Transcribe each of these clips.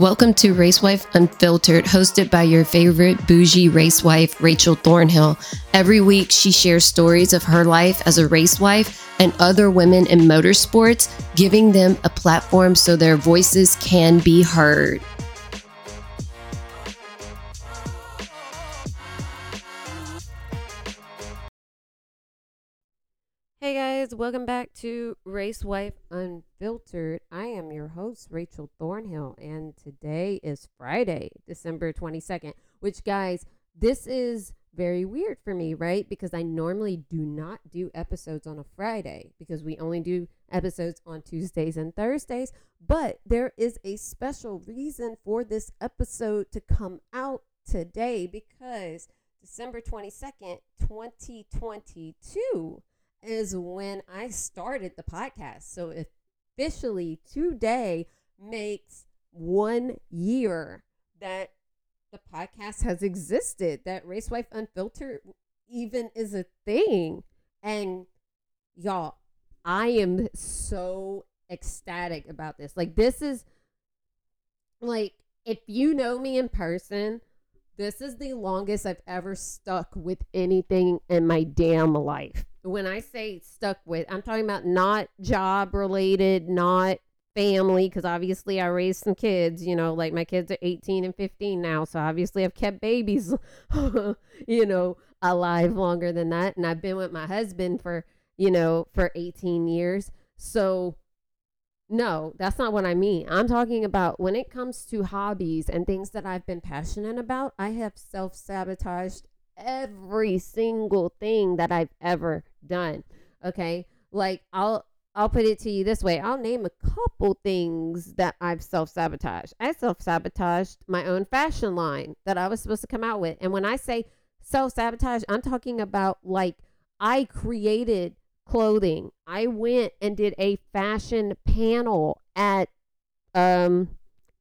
Welcome to Racewife Unfiltered, hosted by your favorite bougie racewife, Rachel Thornhill. Every week, she shares stories of her life as a racewife and other women in motorsports, giving them a platform so their voices can be heard. Welcome back to Race Wife Unfiltered. I am your host, Rachel Thornhill, and today is Friday, December 22nd, which, guys, this is very weird for me, right? Because I normally do not do episodes on a Friday because we only do episodes on Tuesdays and Thursdays. But there is a special reason for this episode to come out today because December 22nd, 2022 is when I started the podcast. So officially today makes one year that the podcast has existed, that Race Wife Unfiltered even is a thing. And y'all, I am so ecstatic about this. Like, this is like, if you know me in person, this is the longest I've ever stuck with anything in my damn life when I say stuck with, I'm talking about not job related, not family, because obviously I raised some kids, you know, like my kids are 18 and 15 now. So obviously I've kept babies, you know, alive longer than that. And I've been with my husband for, you know, for 18 years. So no, that's not what I mean. I'm talking about when it comes to hobbies and things that I've been passionate about, I have self sabotaged every single thing that I've ever done. Okay? Like I'll I'll put it to you this way. I'll name a couple things that I've self-sabotaged. I self-sabotaged my own fashion line that I was supposed to come out with. And when I say self-sabotage, I'm talking about like I created clothing. I went and did a fashion panel at um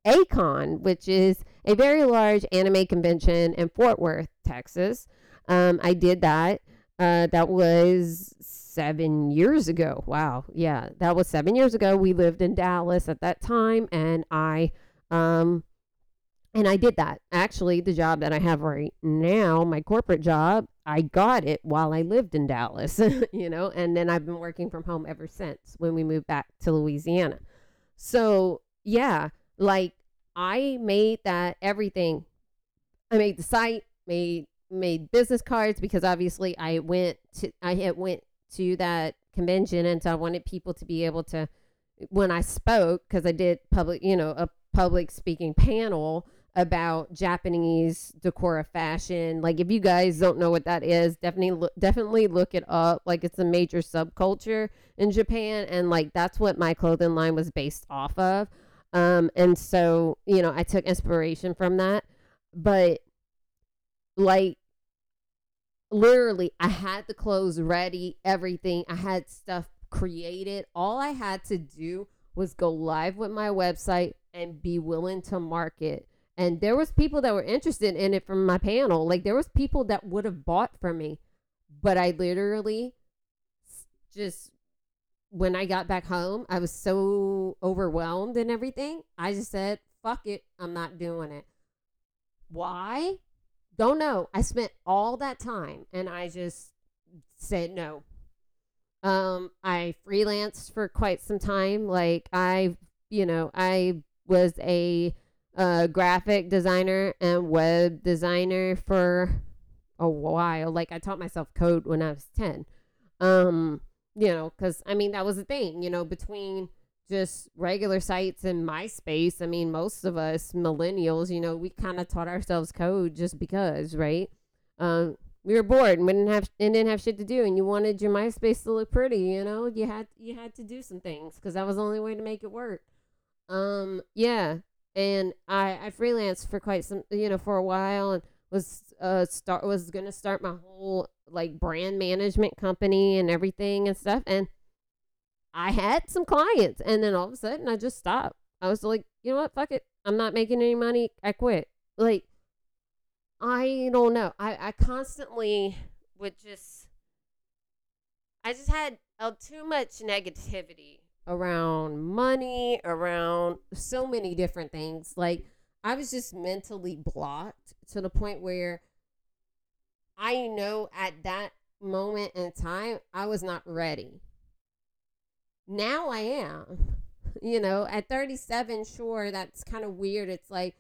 A-Kon, which is a very large anime convention in Fort Worth, Texas. Um, I did that. Uh, that was seven years ago. Wow. Yeah, that was seven years ago. We lived in Dallas at that time, and I, um, and I did that. Actually, the job that I have right now, my corporate job, I got it while I lived in Dallas, you know, and then I've been working from home ever since when we moved back to Louisiana. So, yeah, like I made that everything. I made the site, made made business cards because obviously I went to I had went to that convention and so I wanted people to be able to when I spoke because I did public you know a public speaking panel about Japanese Decora fashion. Like if you guys don't know what that is, definitely look, definitely look it up. Like it's a major subculture in Japan and like that's what my clothing line was based off of. Um, and so, you know, I took inspiration from that. But like literally I had the clothes ready, everything. I had stuff created. All I had to do was go live with my website and be willing to market. And there was people that were interested in it from my panel. Like there was people that would have bought from me. But I literally just when I got back home, I was so overwhelmed and everything. I just said, fuck it, I'm not doing it. Why? Don't know. I spent all that time and I just said no. Um, I freelanced for quite some time. Like I, you know, I was a uh, graphic designer and web designer for a while. Like I taught myself code when I was 10. Um, you know, because I mean, that was the thing, you know, between just regular sites and MySpace. I mean, most of us millennials, you know, we kind of taught ourselves code just because, right? Um, we were bored and we didn't have and didn't have shit to do, and you wanted your MySpace to look pretty. You know, you had you had to do some things because that was the only way to make it work. Um, yeah, and I I freelanced for quite some, you know, for a while and was uh start was gonna start my whole like brand management company and everything and stuff and I had some clients and then all of a sudden I just stopped. I was like, you know what, fuck it. I'm not making any money. I quit. Like I don't know. I, I constantly would just I just had uh, too much negativity around money, around so many different things. Like I was just mentally blocked to the point where I know at that moment in time I was not ready. Now I am. You know, at 37, sure, that's kind of weird. It's like,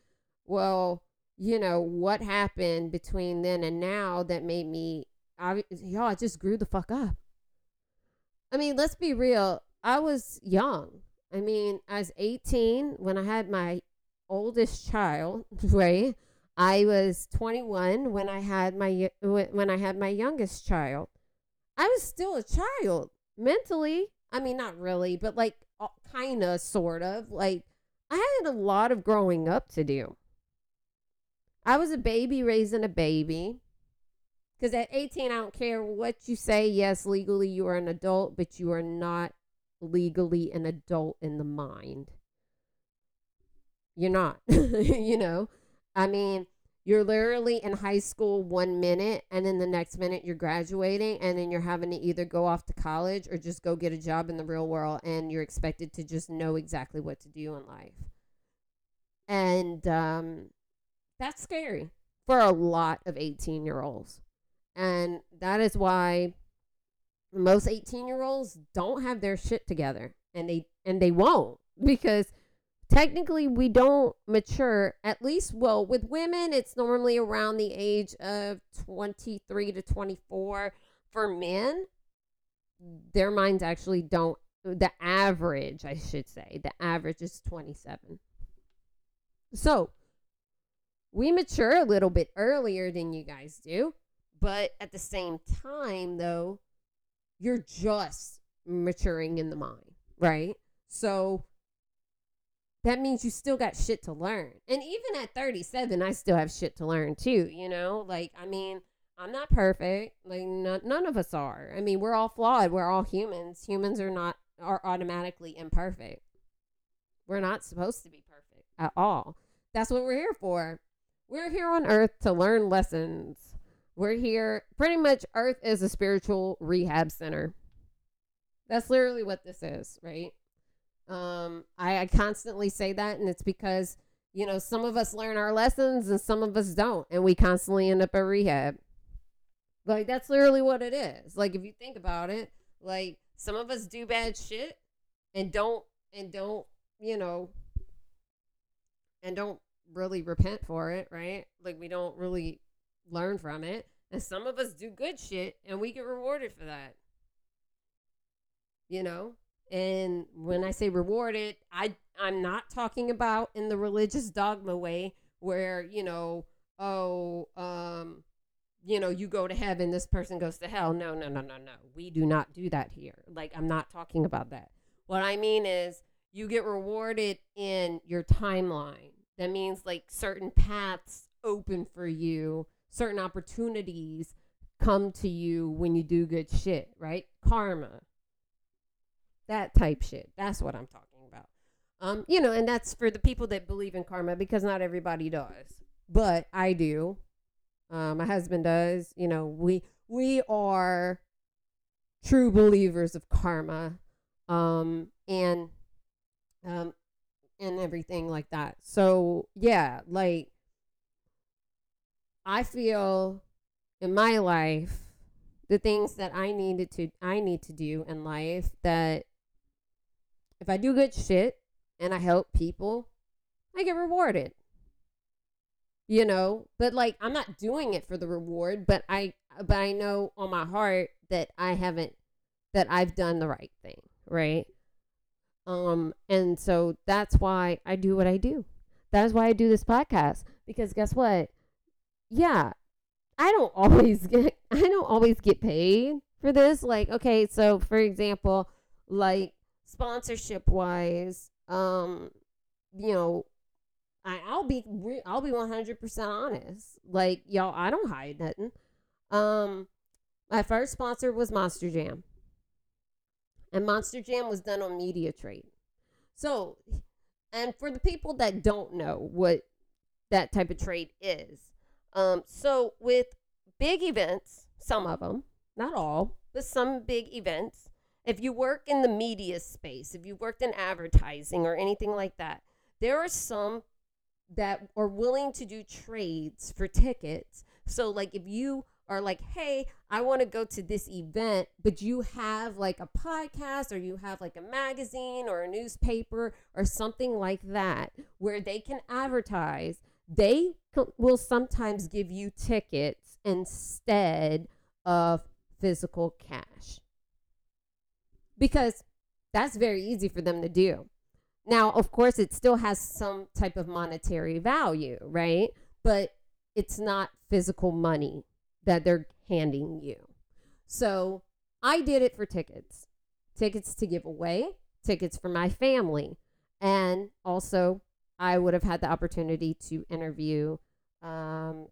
well, you know, what happened between then and now that made me, I, y'all, I just grew the fuck up. I mean, let's be real. I was young. I mean, I was 18 when I had my oldest child, right? I was 21 when I had my when I had my youngest child. I was still a child mentally. I mean, not really, but like kind of sort of. Like I had a lot of growing up to do. I was a baby raising a baby. Because at 18, I don't care what you say. Yes, legally you are an adult, but you are not legally an adult in the mind. You're not, you know? I mean, you're literally in high school one minute, and then the next minute you're graduating, and then you're having to either go off to college or just go get a job in the real world, and you're expected to just know exactly what to do in life. And um, that's scary for a lot of 18 year olds. And that is why most 18 year olds don't have their shit together and they and they won't because technically we don't mature at least well with women it's normally around the age of 23 to 24 for men their minds actually don't the average i should say the average is 27 so we mature a little bit earlier than you guys do but at the same time though you're just maturing in the mind right so that means you still got shit to learn. And even at 37, I still have shit to learn too, you know? Like, I mean, I'm not perfect. Like, none, none of us are. I mean, we're all flawed. We're all humans. Humans are not, are automatically imperfect. We're not supposed to be perfect at all. That's what we're here for. We're here on earth to learn lessons. We're here, pretty much, earth is a spiritual rehab center. That's literally what this is, right? Um, I, I constantly say that, and it's because you know some of us learn our lessons and some of us don't, and we constantly end up at rehab. Like that's literally what it is. Like if you think about it, like some of us do bad shit and don't and don't you know and don't really repent for it, right? Like we don't really learn from it. And some of us do good shit and we get rewarded for that. You know? And when I say rewarded, I I'm not talking about in the religious dogma way where, you know, oh, um, you know, you go to heaven, this person goes to hell. No, no, no, no, no. We do not do that here. Like I'm not talking about that. What I mean is you get rewarded in your timeline. That means like certain paths open for you, certain opportunities come to you when you do good shit, right? Karma that type shit. That's what I'm talking about. Um, you know, and that's for the people that believe in karma because not everybody does. But I do. Uh, my husband does. You know, we we are true believers of karma, um, and um, and everything like that. So yeah, like I feel in my life the things that I needed to I need to do in life that if I do good shit and I help people, I get rewarded. You know, but like I'm not doing it for the reward, but I but I know on my heart that I haven't that I've done the right thing, right? Um and so that's why I do what I do. That's why I do this podcast because guess what? Yeah, I don't always get I don't always get paid for this. Like, okay, so for example, like sponsorship wise, um, you know, I, I'll be I'll be one hundred percent honest. Like y'all, I don't hide nothing. Um, my first sponsor was Monster Jam, and Monster Jam was done on Media Trade. So, and for the people that don't know what that type of trade is, um, so with big events, some of them, not all, but some big events, if you work in the media space, if you worked in advertising or anything like that, there are some that are willing to do trades for tickets. So, like, if you are like, hey, I want to go to this event, but you have like a podcast or you have like a magazine or a newspaper or something like that where they can advertise, they will sometimes give you tickets instead of physical cash. Because that's very easy for them to do. Now, of course, it still has some type of monetary value, right? But it's not physical money that they're handing you. So I did it for tickets tickets to give away, tickets for my family. And also, I would have had the opportunity to interview um,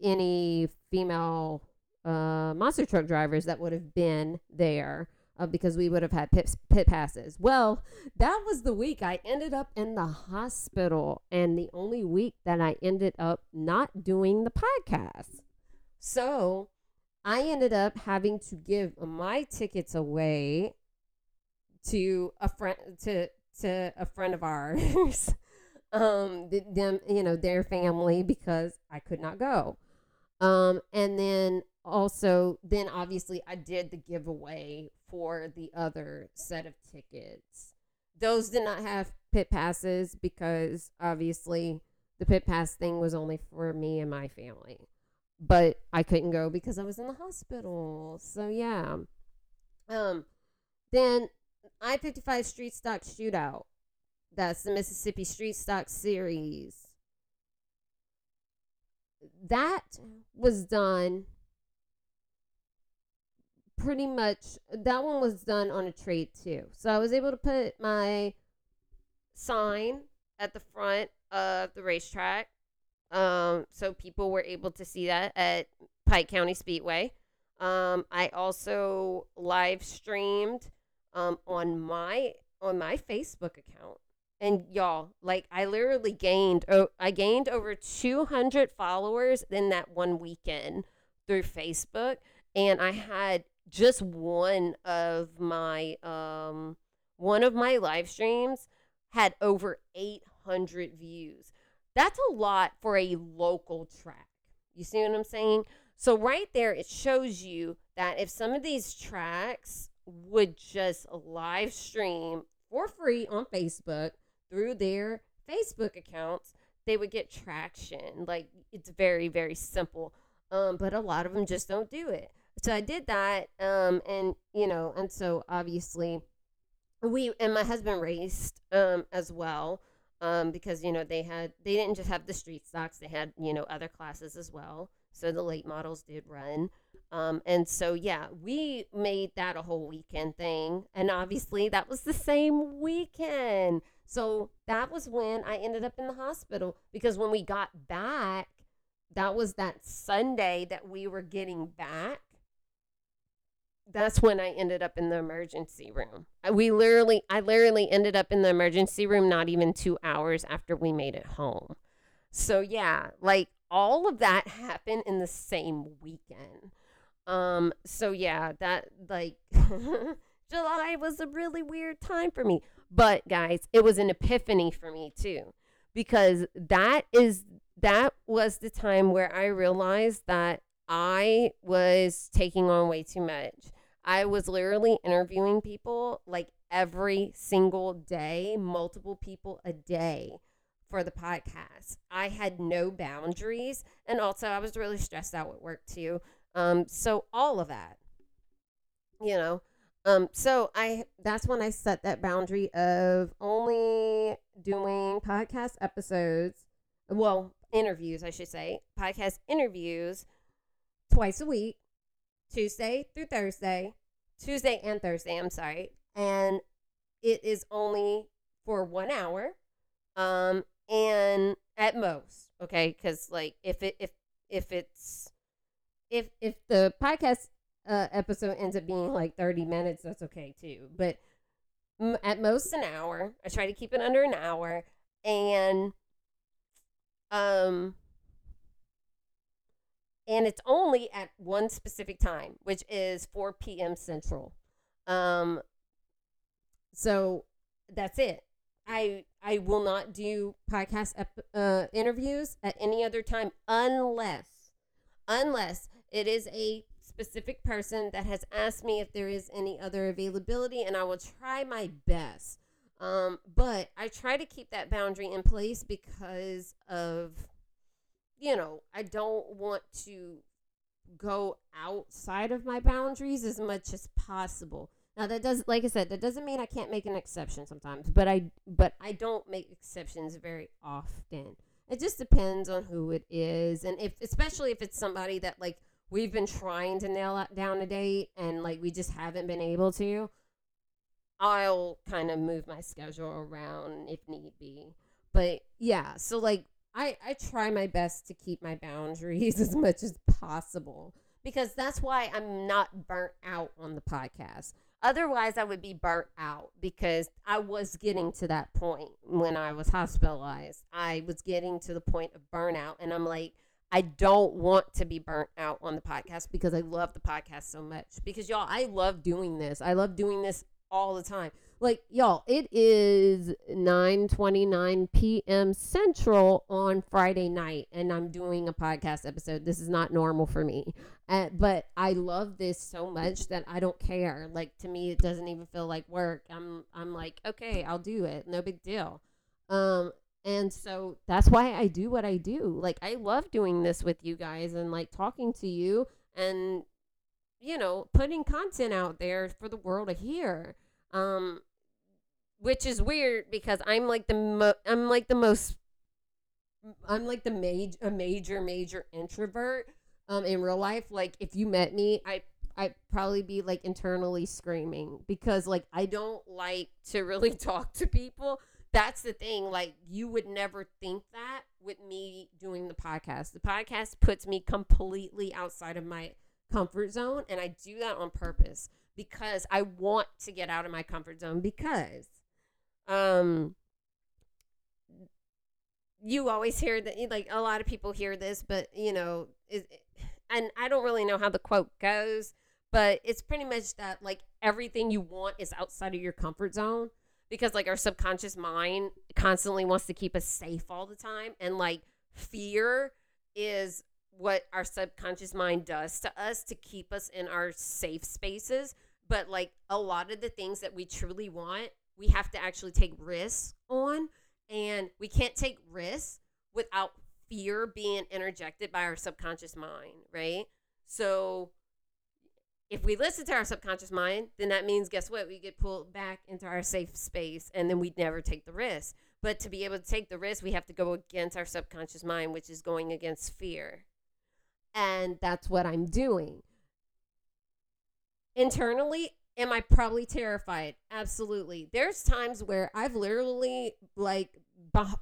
any female uh, monster truck drivers that would have been there uh, because we would have had pit, pit passes. Well, that was the week I ended up in the hospital, and the only week that I ended up not doing the podcast. So I ended up having to give my tickets away to a friend to to a friend of ours um them you know their family because I could not go um and then also then obviously I did the giveaway for the other set of tickets. Those did not have pit passes because obviously the pit pass thing was only for me and my family. But I couldn't go because I was in the hospital. So yeah. Um then I-55 Street Stock Shootout. That's the Mississippi Street Stock series. That was done pretty much that one was done on a trade too. So I was able to put my sign at the front of the racetrack. Um, so people were able to see that at Pike County Speedway. Um, I also live streamed um, on my on my Facebook account. And y'all, like I literally gained oh, I gained over 200 followers in that one weekend through Facebook and I had just one of my um one of my live streams had over 800 views. That's a lot for a local track. You see what I'm saying? So right there it shows you that if some of these tracks would just live stream for free on Facebook through their Facebook accounts, they would get traction. Like it's very very simple. Um, but a lot of them just don't do it so I did that, um, and you know, and so obviously, we and my husband raced um, as well, um, because you know they had they didn't just have the street stocks; they had you know other classes as well. So the late models did run, um, and so yeah, we made that a whole weekend thing, and obviously that was the same weekend. So that was when I ended up in the hospital because when we got back, that was that Sunday that we were getting back that's when I ended up in the emergency room. We literally, I literally ended up in the emergency room not even two hours after we made it home. So yeah, like all of that happened in the same weekend. Um, so yeah, that like July was a really weird time for me. But guys, it was an epiphany for me too. Because that is that was the time where I realized that I was taking on way too much I was literally interviewing people like every single day, multiple people a day for the podcast. I had no boundaries. And also, I was really stressed out at work too. Um, so, all of that, you know. Um, so I that's when I set that boundary of only doing podcast episodes, well, interviews, I should say, podcast interviews twice a week Tuesday through Thursday, Tuesday and Thursday, I'm sorry. And it is only for one hour. Um, and at most, okay, because like if it if if it's if if the podcast uh, episode ends up being like 30 minutes, that's okay too. But m- at most an hour. I try to keep it under an hour, and um, and it's only at one specific time, which is 4 p.m. Central. Um, so that's it. I I will not do podcast ep- uh, interviews at any other time unless unless it is a specific person that has asked me if there is any other availability, and I will try my best. Um, but I try to keep that boundary in place because of, you know, I don't want to go outside of my boundaries as much as possible. Now that does like I said, that doesn't mean I can't make an exception sometimes, but I but I don't make exceptions very often. It just depends on who it is and if especially if it's somebody that like we've been trying to nail down a date and like we just haven't been able to. I'll kind of move my schedule around if need be. But yeah, so like I I try my best to keep my boundaries as much as possible because that's why I'm not burnt out on the podcast. Otherwise, I would be burnt out because I was getting to that point when I was hospitalized. I was getting to the point of burnout, and I'm like, I don't want to be burnt out on the podcast because I love the podcast so much. Because y'all, I love doing this. I love doing this all the time. Like y'all, it is 9:29 p.m. Central on Friday night and I'm doing a podcast episode. This is not normal for me. Uh, but I love this so much that I don't care. Like to me it doesn't even feel like work. I'm I'm like, "Okay, I'll do it. No big deal." Um and so that's why I do what I do. Like I love doing this with you guys and like talking to you and you know, putting content out there for the world to hear. Um, which is weird because I'm like the mo- I'm like the most I'm like the major a major major introvert um in real life like if you met me I I'd probably be like internally screaming because like I don't like to really talk to people that's the thing like you would never think that with me doing the podcast. The podcast puts me completely outside of my comfort zone and I do that on purpose because I want to get out of my comfort zone because um you always hear that like a lot of people hear this but you know it, and I don't really know how the quote goes but it's pretty much that like everything you want is outside of your comfort zone because like our subconscious mind constantly wants to keep us safe all the time and like fear is what our subconscious mind does to us to keep us in our safe spaces. But like a lot of the things that we truly want we have to actually take risks on and we can't take risks without fear being interjected by our subconscious mind right? So if we listen to our subconscious mind then that means guess what? We get pulled back into our safe space and then we'd never take the risk. But to be able to take the risk we have to go against our subconscious mind which is going against fear. And that's what i'm doing. Internally am i probably terrified? Absolutely. There's times where i've literally like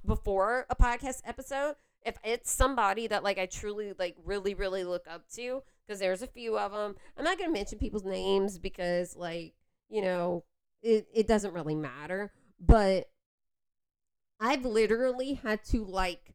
before a podcast episode if it's somebody that like i truly like really really look up to because there's a few of them i'm not going to mention people's names because like you know it, it doesn't really matter but i've literally had to like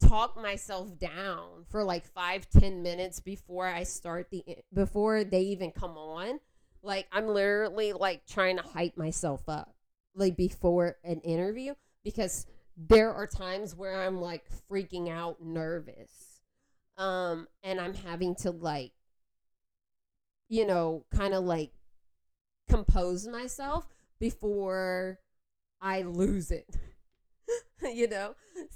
talk myself down for like five ten minutes before i start the before they even come on. Like i'm literally like trying to hype myself up like before an interview because there are times where i'm like freaking out nervous um and i'm having to like you know kind of like compose myself before i lose it you know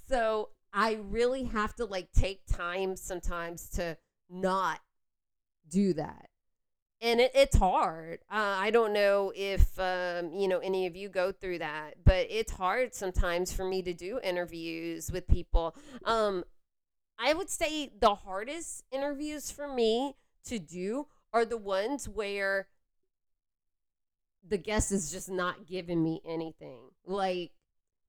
so I really have to like take time sometimes to not do that. And it, it's hard. Uh, I don't know if, um, you know, any of you go through that, but it's hard sometimes for me to do interviews with people. Um, I would say the hardest interviews for me to do are the ones where the guest is just not giving me anything. Like,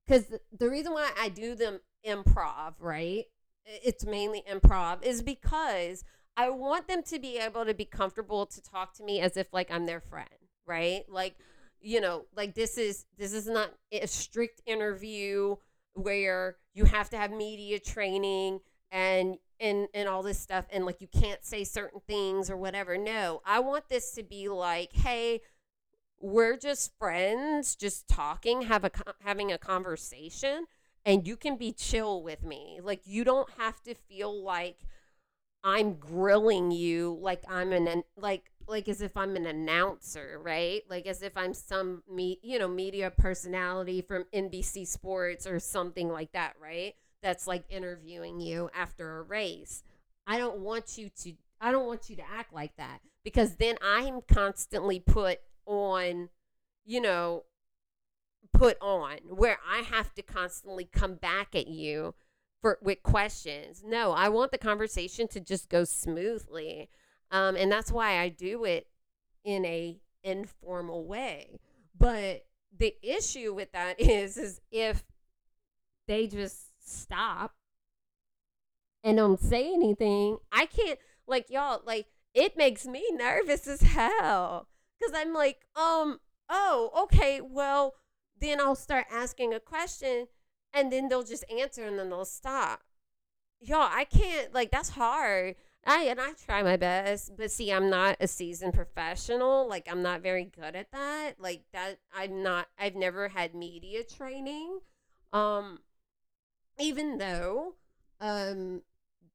because the reason why I do them improv, right? It's mainly improv, is because I want them to be able to be comfortable to talk to me as if like I'm their friend, right? Like, you know, like this is this is not a strict interview where you have to have media training and and and all this stuff and like you can't say certain things or whatever. No, I want this to be like, hey, we're just friends, just talking, have a having a conversation, and you can be chill with me. Like you don't have to feel like I'm grilling you like I'm an, like like as if I'm an announcer, right? Like as if I'm some me, you know, media personality from NBC Sports or something like that, right? That's like interviewing you after a race. I don't want you to I don't want you to act like that because then I'm constantly put on, you know, put on where I have to constantly come back at you for with questions. No, I want the conversation to just go smoothly. Um, and that's why I do it in a informal way. But the issue with that is is if they just stop and don't say anything, I can't like y'all like it makes me nervous as hell cuz I'm like, um, oh, okay, well, then I'll start asking a question and then they'll just answer and then they'll stop. Y'all, I can't like that's hard. I and I try my best, but see, I'm not a seasoned professional. Like I'm not very good at that. Like that I'm not I've never had media training. Um even though um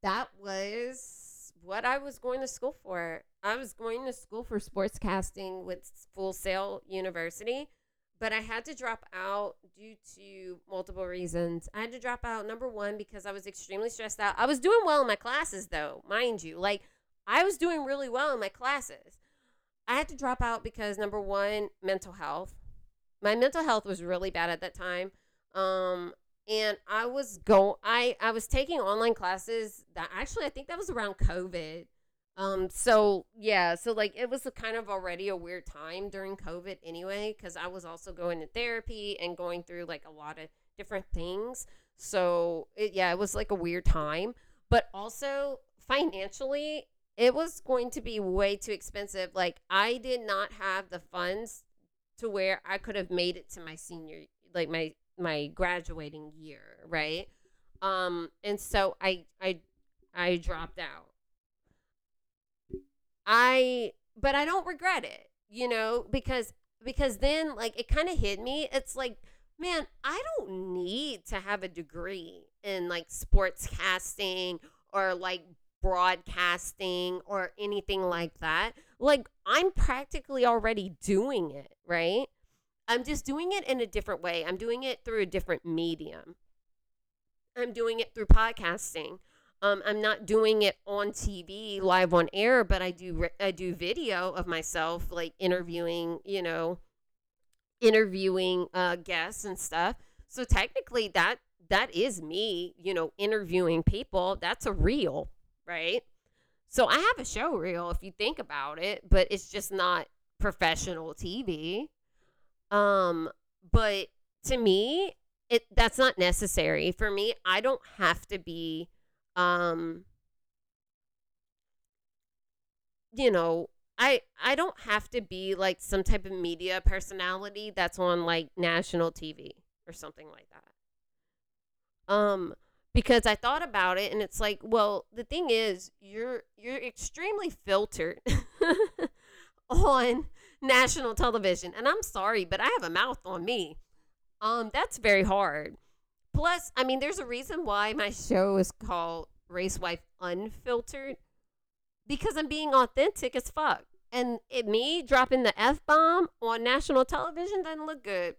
that was what I was going to school for. I was going to school for sportscasting with Full Sail University but I had to drop out due to multiple reasons. I had to drop out number one because I was extremely stressed out. I was doing well in my classes, though, mind you. Like, I was doing really well in my classes. I had to drop out because number one, mental health. My mental health was really bad at that time. Um, and I was go I I was taking online classes that actually I think that was around COVID. Um, so yeah, so like it was kind of already a weird time during COVID anyway, because I was also going to therapy and going through like a lot of different things. So it, yeah, it was like a weird time, but also financially, it was going to be way too expensive. Like I did not have the funds to where I could have made it to my senior, like my my graduating year, right? Um, and so I I I dropped out I but I don't regret it, you know, because because then like it kind of hit me. It's like, man, I don't need to have a degree in like sports casting or like broadcasting or anything like that. Like I'm practically already doing it, right? I'm just doing it in a different way. I'm doing it through a different medium. I'm doing it through podcasting. Um, I'm not doing it on TV live on air, but I do I do video of myself like interviewing, you know, interviewing uh, guests and stuff. So technically, that that is me, you know, interviewing people. That's a reel, right? So I have a show reel if you think about it, but it's just not professional TV. Um, but to me, it that's not necessary for me. I don't have to be um you know i i don't have to be like some type of media personality that's on like national tv or something like that um because i thought about it and it's like well the thing is you're you're extremely filtered on national television and i'm sorry but i have a mouth on me um that's very hard Plus, I mean, there's a reason why my show is called Race Wife Unfiltered because I'm being authentic as fuck. And it, me dropping the F bomb on national television doesn't look good.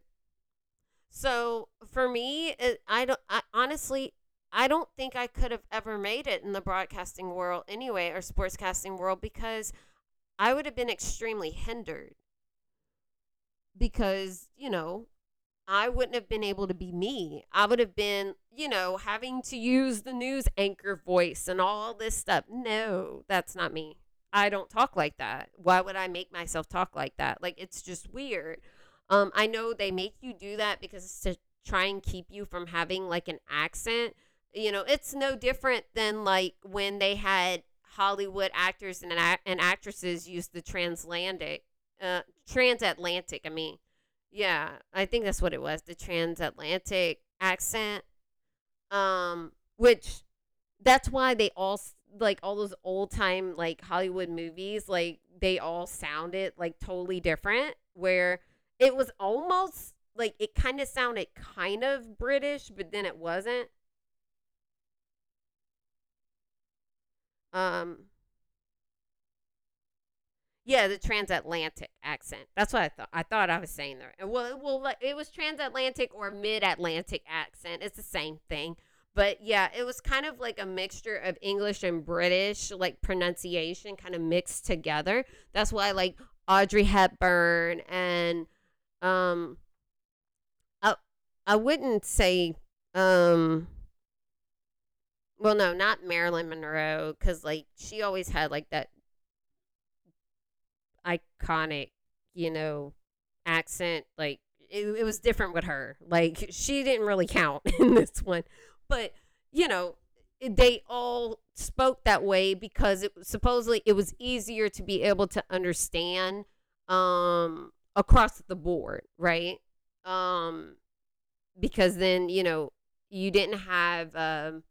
So for me, it, I don't, I, honestly, I don't think I could have ever made it in the broadcasting world anyway, or sportscasting world, because I would have been extremely hindered. Because, you know, I wouldn't have been able to be me. I would have been, you know, having to use the news anchor voice and all this stuff. No, that's not me. I don't talk like that. Why would I make myself talk like that? Like it's just weird. Um, I know they make you do that because to try and keep you from having like an accent. You know, it's no different than like when they had Hollywood actors and, and actresses use the transatlantic, uh, transatlantic. I mean, yeah, I think that's what it was. The transatlantic accent. Um, which that's why they all like all those old time like Hollywood movies, like they all sounded like totally different. Where it was almost like it kind of sounded kind of British, but then it wasn't. Um. Yeah, the transatlantic accent. That's what I thought. I thought I was saying there. Well, well, it was transatlantic or mid-Atlantic accent. It's the same thing. But yeah, it was kind of like a mixture of English and British, like pronunciation, kind of mixed together. That's why, like Audrey Hepburn and um, I I wouldn't say um. Well, no, not Marilyn Monroe, because like she always had like that iconic, you know, accent. Like it, it was different with her. Like she didn't really count in this one, but you know, they all spoke that way because it supposedly it was easier to be able to understand um across the board, right? Um because then, you know, you didn't have um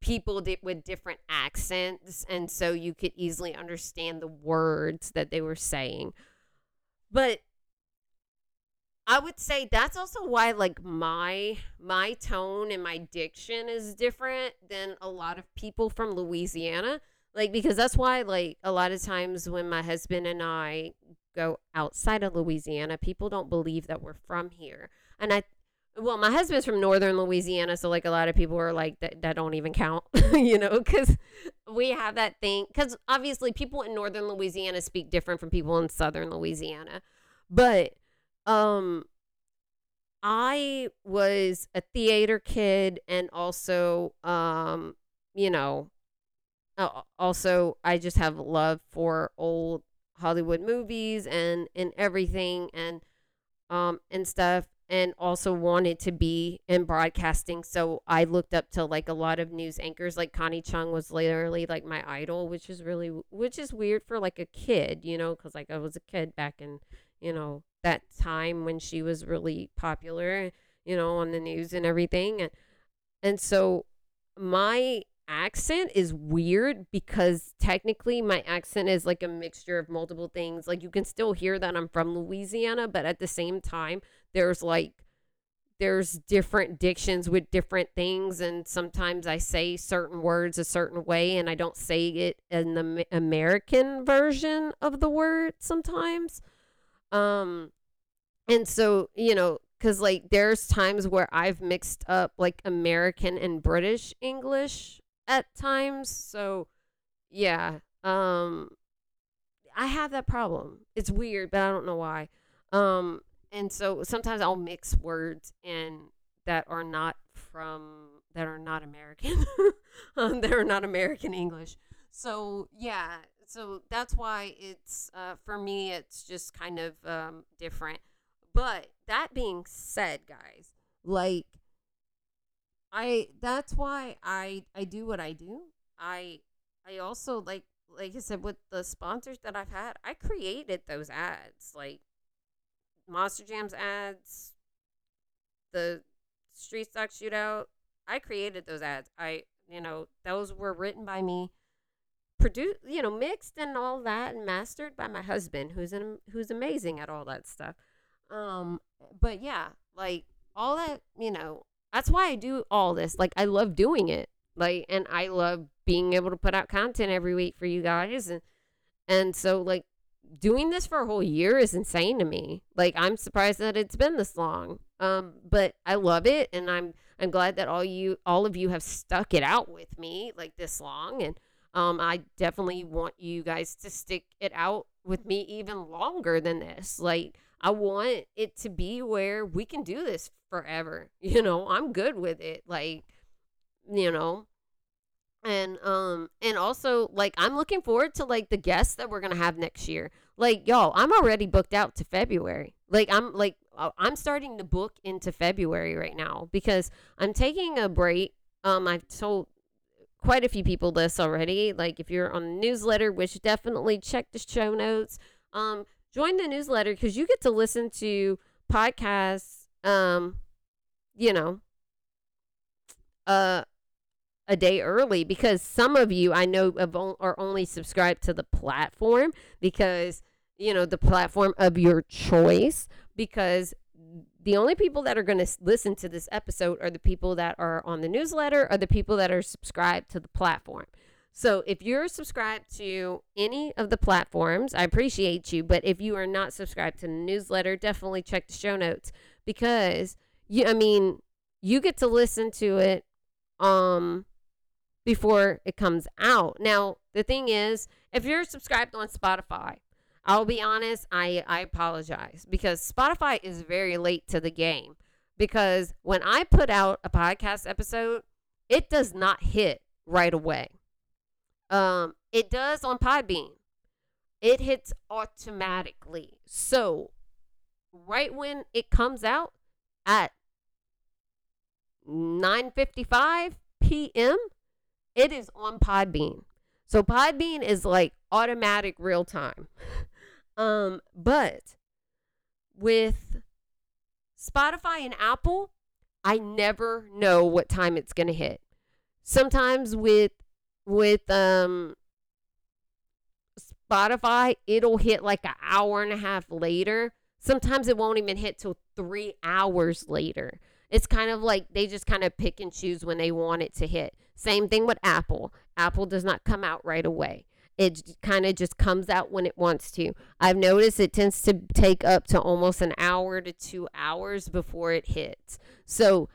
people di- with different accents and so you could easily understand the words that they were saying. But i would say that's also why like my my tone and my diction is different than a lot of people from louisiana. Like because that's why like a lot of times when my husband and i go outside of louisiana people don't believe that we're from here. And i well, my husband's from northern Louisiana, so like a lot of people are like that that don't even count, you know, because we have that thing. Because obviously, people in northern Louisiana speak different from people in southern Louisiana, but um, I was a theater kid, and also um, you know, also I just have love for old Hollywood movies and and everything and um and stuff and also wanted to be in broadcasting. So I looked up to like a lot of news anchors. Like Connie Chung was literally like my idol, which is really, which is weird for like a kid, you know, because like I was a kid back in, you know, that time when she was really popular, you know, on the news and everything. And, and so my accent is weird because technically my accent is like a mixture of multiple things. Like you can still hear that I'm from Louisiana, but at the same time, there's like there's different dictions with different things and sometimes i say certain words a certain way and i don't say it in the american version of the word sometimes. Um and so you know because like there's times where i've mixed up like american and british english at times so yeah um i have that problem. It's weird but i don't know why. Um and so sometimes I'll mix words and that are not from that are not American, um, that are not American English. So yeah, so that's why it's uh, for me. It's just kind of um, different. But that being said, guys, like I that's why I I do what I do. I I also like like I said with the sponsors that I've had, I created those ads. Like Monster Jams ads, the Street Stock Shootout. I created those ads. I, you know, those were written by me, produced, you know, mixed and all that, and mastered by my husband, who's an, who's amazing at all that stuff. Um, but yeah, like all that, you know, that's why I do all this. Like I love doing it. Like, and I love being able to put out content every week for you guys, and and so like doing this for a whole year is insane to me. Like I'm surprised that it's been this long. Um, but I love it, and I'm I'm glad that all you all of you have stuck it out with me like this long, and um, I definitely want you guys to stick it out with me even longer than this. Like I want it to be where we can do this forever. You know, I'm good with it. Like, you know, and um and also like i'm looking forward to like the guests that we're gonna have next year. Like y'all i'm already booked out to february. Like i'm like uh, i'm starting to book into february right now because i'm taking a break. Um i've told quite a few people this already. Like if you're on the newsletter which definitely check the show notes. Um join the newsletter because you get to listen to podcasts um you know uh a day early because some of you I know are only subscribed to the platform because you know the platform of your choice because the only people that are going to listen to this episode are the people that are on the newsletter or the people that are subscribed to the platform. So if you're subscribed to any of the platforms, I appreciate you. But if you are not subscribed to the newsletter, definitely check the show notes because you, I mean, you get to listen to it um before it comes out. Now, the thing is, if you're subscribed on Spotify, I'll be honest, I, I apologize because Spotify is very late to the game. Because when I put out a podcast episode, it does not hit right away. Um, it does on Podbean. It hits automatically. So, right when it comes out at 9:55 p.m., it is on Podbean. So Podbean is like automatic real time. um, but with Spotify and Apple, I never know what time it's going to hit. Sometimes with with um Spotify, it'll hit like an hour and a half later. Sometimes it won't even hit till 3 hours later. It's kind of like they just kind of pick and choose when they want it to hit. Same thing with Apple. Apple does not come out right away. It kind of just comes out when it wants to. I've noticed it tends to take up to almost an hour to two hours before it hits. So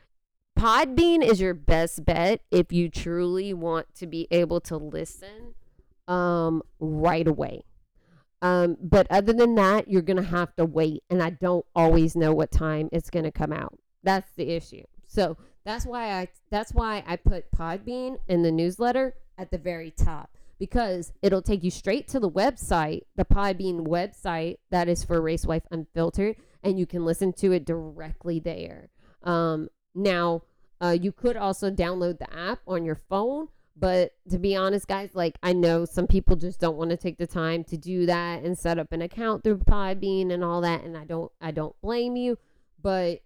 Podbean is your best bet if you truly want to be able to listen um, right away. Um, but other than that, you're going to have to wait. And I don't always know what time it's going to come out. That's the issue. So that's why I that's why I put Podbean in the newsletter at the very top because it'll take you straight to the website, the Podbean website that is for Race Wife Unfiltered, and you can listen to it directly there. Um, now, uh, you could also download the app on your phone, but to be honest, guys, like I know some people just don't want to take the time to do that and set up an account through Podbean and all that, and I don't I don't blame you, but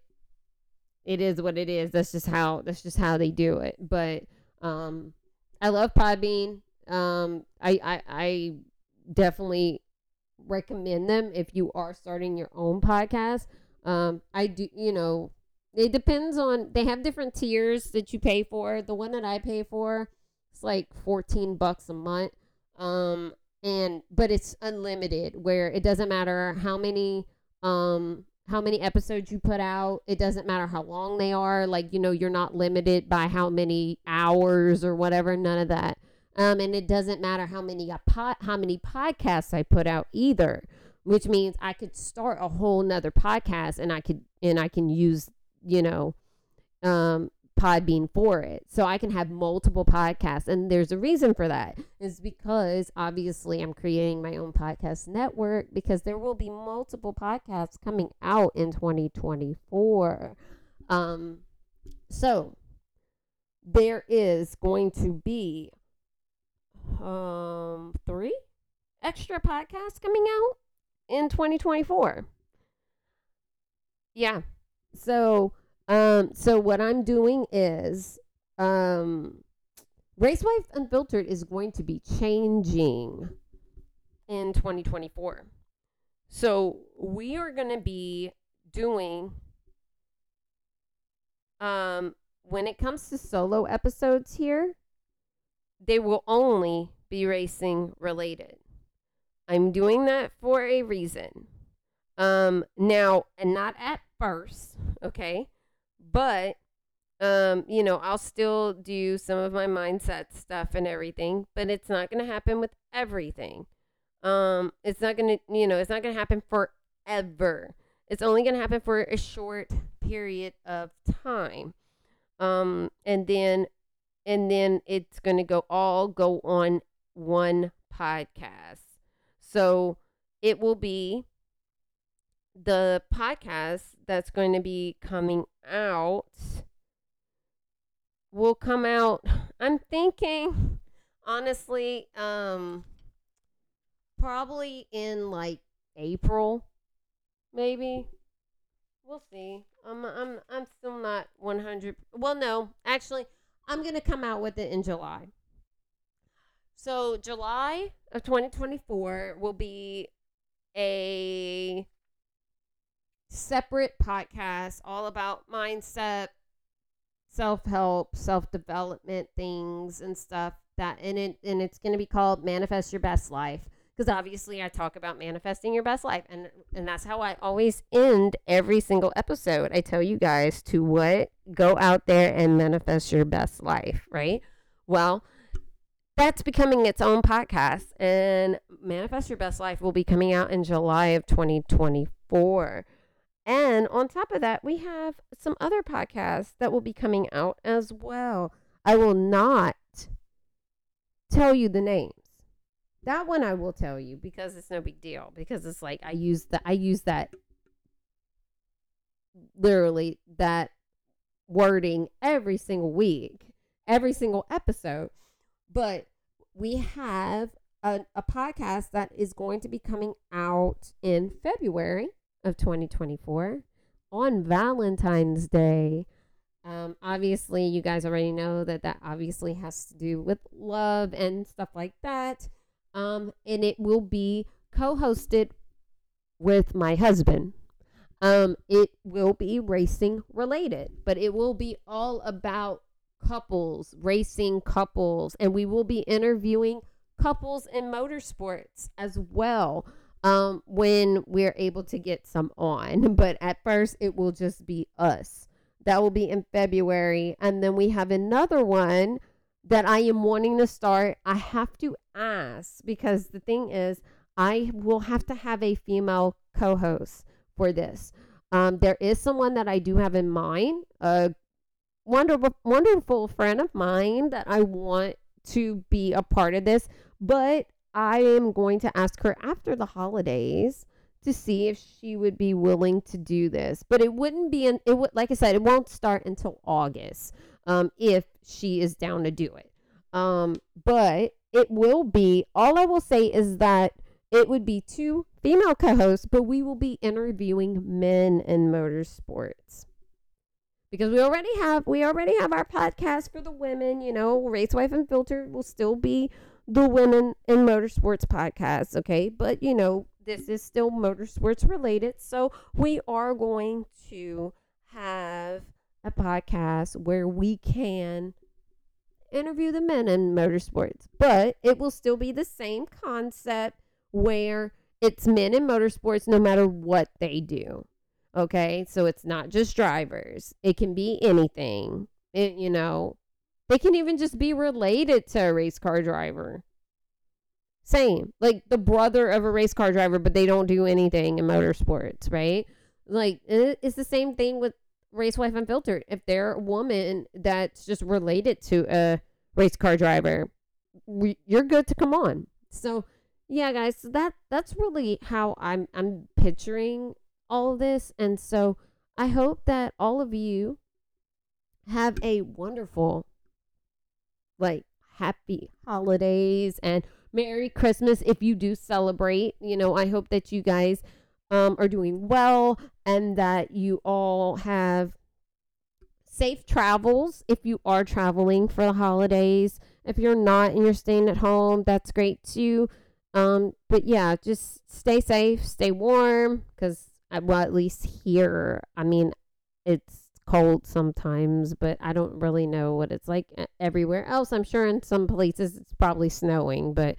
it is what it is. That's just how that's just how they do it. But um, I love Podbean. Um, I, I I definitely recommend them if you are starting your own podcast. Um, I do, you know, it depends on they have different tiers that you pay for. The one that I pay for, it's like 14 bucks a month. Um, and but it's unlimited where it doesn't matter how many um how many episodes you put out. It doesn't matter how long they are. Like, you know, you're not limited by how many hours or whatever, none of that. Um, and it doesn't matter how many how many podcasts I put out either, which means I could start a whole nother podcast and I could and I can use, you know, um, Podbean for it. So I can have multiple podcasts. And there's a reason for that. Is because obviously I'm creating my own podcast network because there will be multiple podcasts coming out in 2024. Um so there is going to be um 3 extra podcasts coming out in 2024. Yeah. So um, so what I'm doing is um Race Wife Unfiltered is going to be changing in 2024. So we are going to be doing um when it comes to solo episodes here, they will only be racing related. I'm doing that for a reason. Um now and not at first, okay? But um, you know, I'll still do some of my mindset stuff and everything, but it's not going to happen with everything. Um, it's not going to, you know, it's not going to happen forever. It's only going to happen for a short period of time. Um, and then and then it's going to go all go on one podcast. So it will be the podcast that's going to be coming out will come out i'm thinking honestly um probably in like april maybe we'll see i'm i'm i'm still not 100 well no actually I'm going to come out with it in July. So, July of 2024 will be a separate podcast all about mindset, self help, self development things and stuff that and it and it's to be called Manifest Your Best Life because obviously I talk about manifesting your best life and and that's how I always end every single episode. I tell you guys to what go out there and manifest your best life, right? Well, that's becoming its own podcast and manifest your best life will be coming out in July of 2024. And on top of that, we have some other podcasts that will be coming out as well. I will not tell you the names. That one I will tell you because it's no big deal because it's like I use the I use that literally that wording every single week, every single episode. But we have a, a podcast that is going to be coming out in February of 2024 on Valentine's Day. Um, obviously, you guys already know that that obviously has to do with love and stuff like that. Um, and it will be co hosted with my husband. Um, it will be racing related, but it will be all about couples, racing couples, and we will be interviewing couples in motorsports as well um, when we're able to get some on. But at first, it will just be us. That will be in February. And then we have another one that I am wanting to start. I have to ask because the thing is, I will have to have a female co host for this. Um, there is someone that I do have in mind, a wonderful, wonderful friend of mine that I want to be a part of this, but I am going to ask her after the holidays to see if she would be willing to do this. But it wouldn't be in it would like I said, it won't start until August. Um, if she is down to do it. Um, but it will be all I will say is that it would be two female co-hosts, but we will be interviewing men in motorsports. Because we already have we already have our podcast for the women, you know, Race Wife Unfiltered will still be the Women in Motorsports podcast, okay? But, you know, this is still motorsports related. So we are going to have a podcast where we can interview the men in motorsports, but it will still be the same concept where it's men in motorsports no matter what they do. Okay, so it's not just drivers, it can be anything. It, you know, they can even just be related to a race car driver. Same. Like the brother of a race car driver, but they don't do anything in motorsports, right? Like it's the same thing with Race Wife Unfiltered. If they're a woman that's just related to a race car driver, we, you're good to come on. So, yeah, guys, so that that's really how I'm I'm picturing all this, and so I hope that all of you have a wonderful like happy holidays and Merry Christmas if you do celebrate. You know, I hope that you guys um, are doing well and that you all have safe travels if you are traveling for the holidays. If you're not and you're staying at home, that's great too. Um, but yeah, just stay safe, stay warm, because uh, well, at least here, I mean, it's cold sometimes, but I don't really know what it's like everywhere else. I'm sure in some places it's probably snowing, but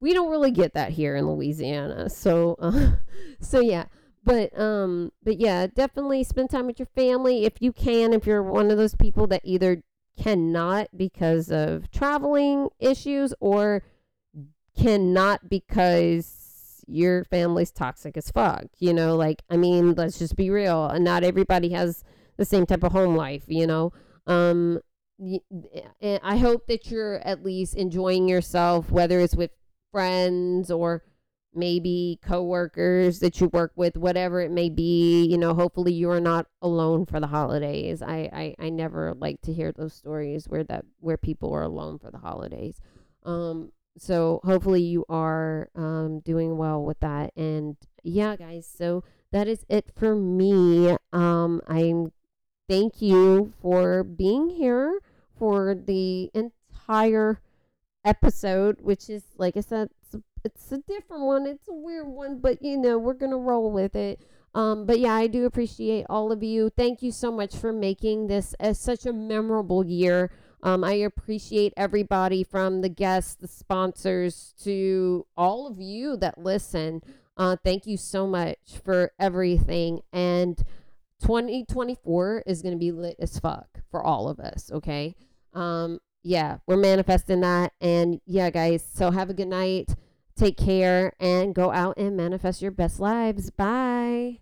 we don't really get that here in Louisiana. So, uh, so yeah. But um, but yeah, definitely spend time with your family if you can. If you're one of those people that either cannot because of traveling issues or cannot because your family's toxic as fuck. You know, like I mean, let's just be real. And not everybody has the same type of home life, you know. Um, I hope that you're at least enjoying yourself, whether it's with friends or maybe coworkers that you work with, whatever it may be. You know, hopefully you are not alone for the holidays. I, I, I never like to hear those stories where that where people are alone for the holidays. Um, so hopefully you are um, doing well with that. And yeah, guys, so that is it for me. Um, I'm thank you for being here for the entire episode, which is, like I said, it's a, it's a different one. It's a weird one, but you know, we're going to roll with it. Um, but yeah, I do appreciate all of you. Thank you so much for making this as such a memorable year. Um, I appreciate everybody from the guests, the sponsors, to all of you that listen. Uh, thank you so much for everything. And 2024 is going to be lit as fuck for all of us. Okay. Um, yeah, we're manifesting that. And yeah, guys, so have a good night. Take care and go out and manifest your best lives. Bye.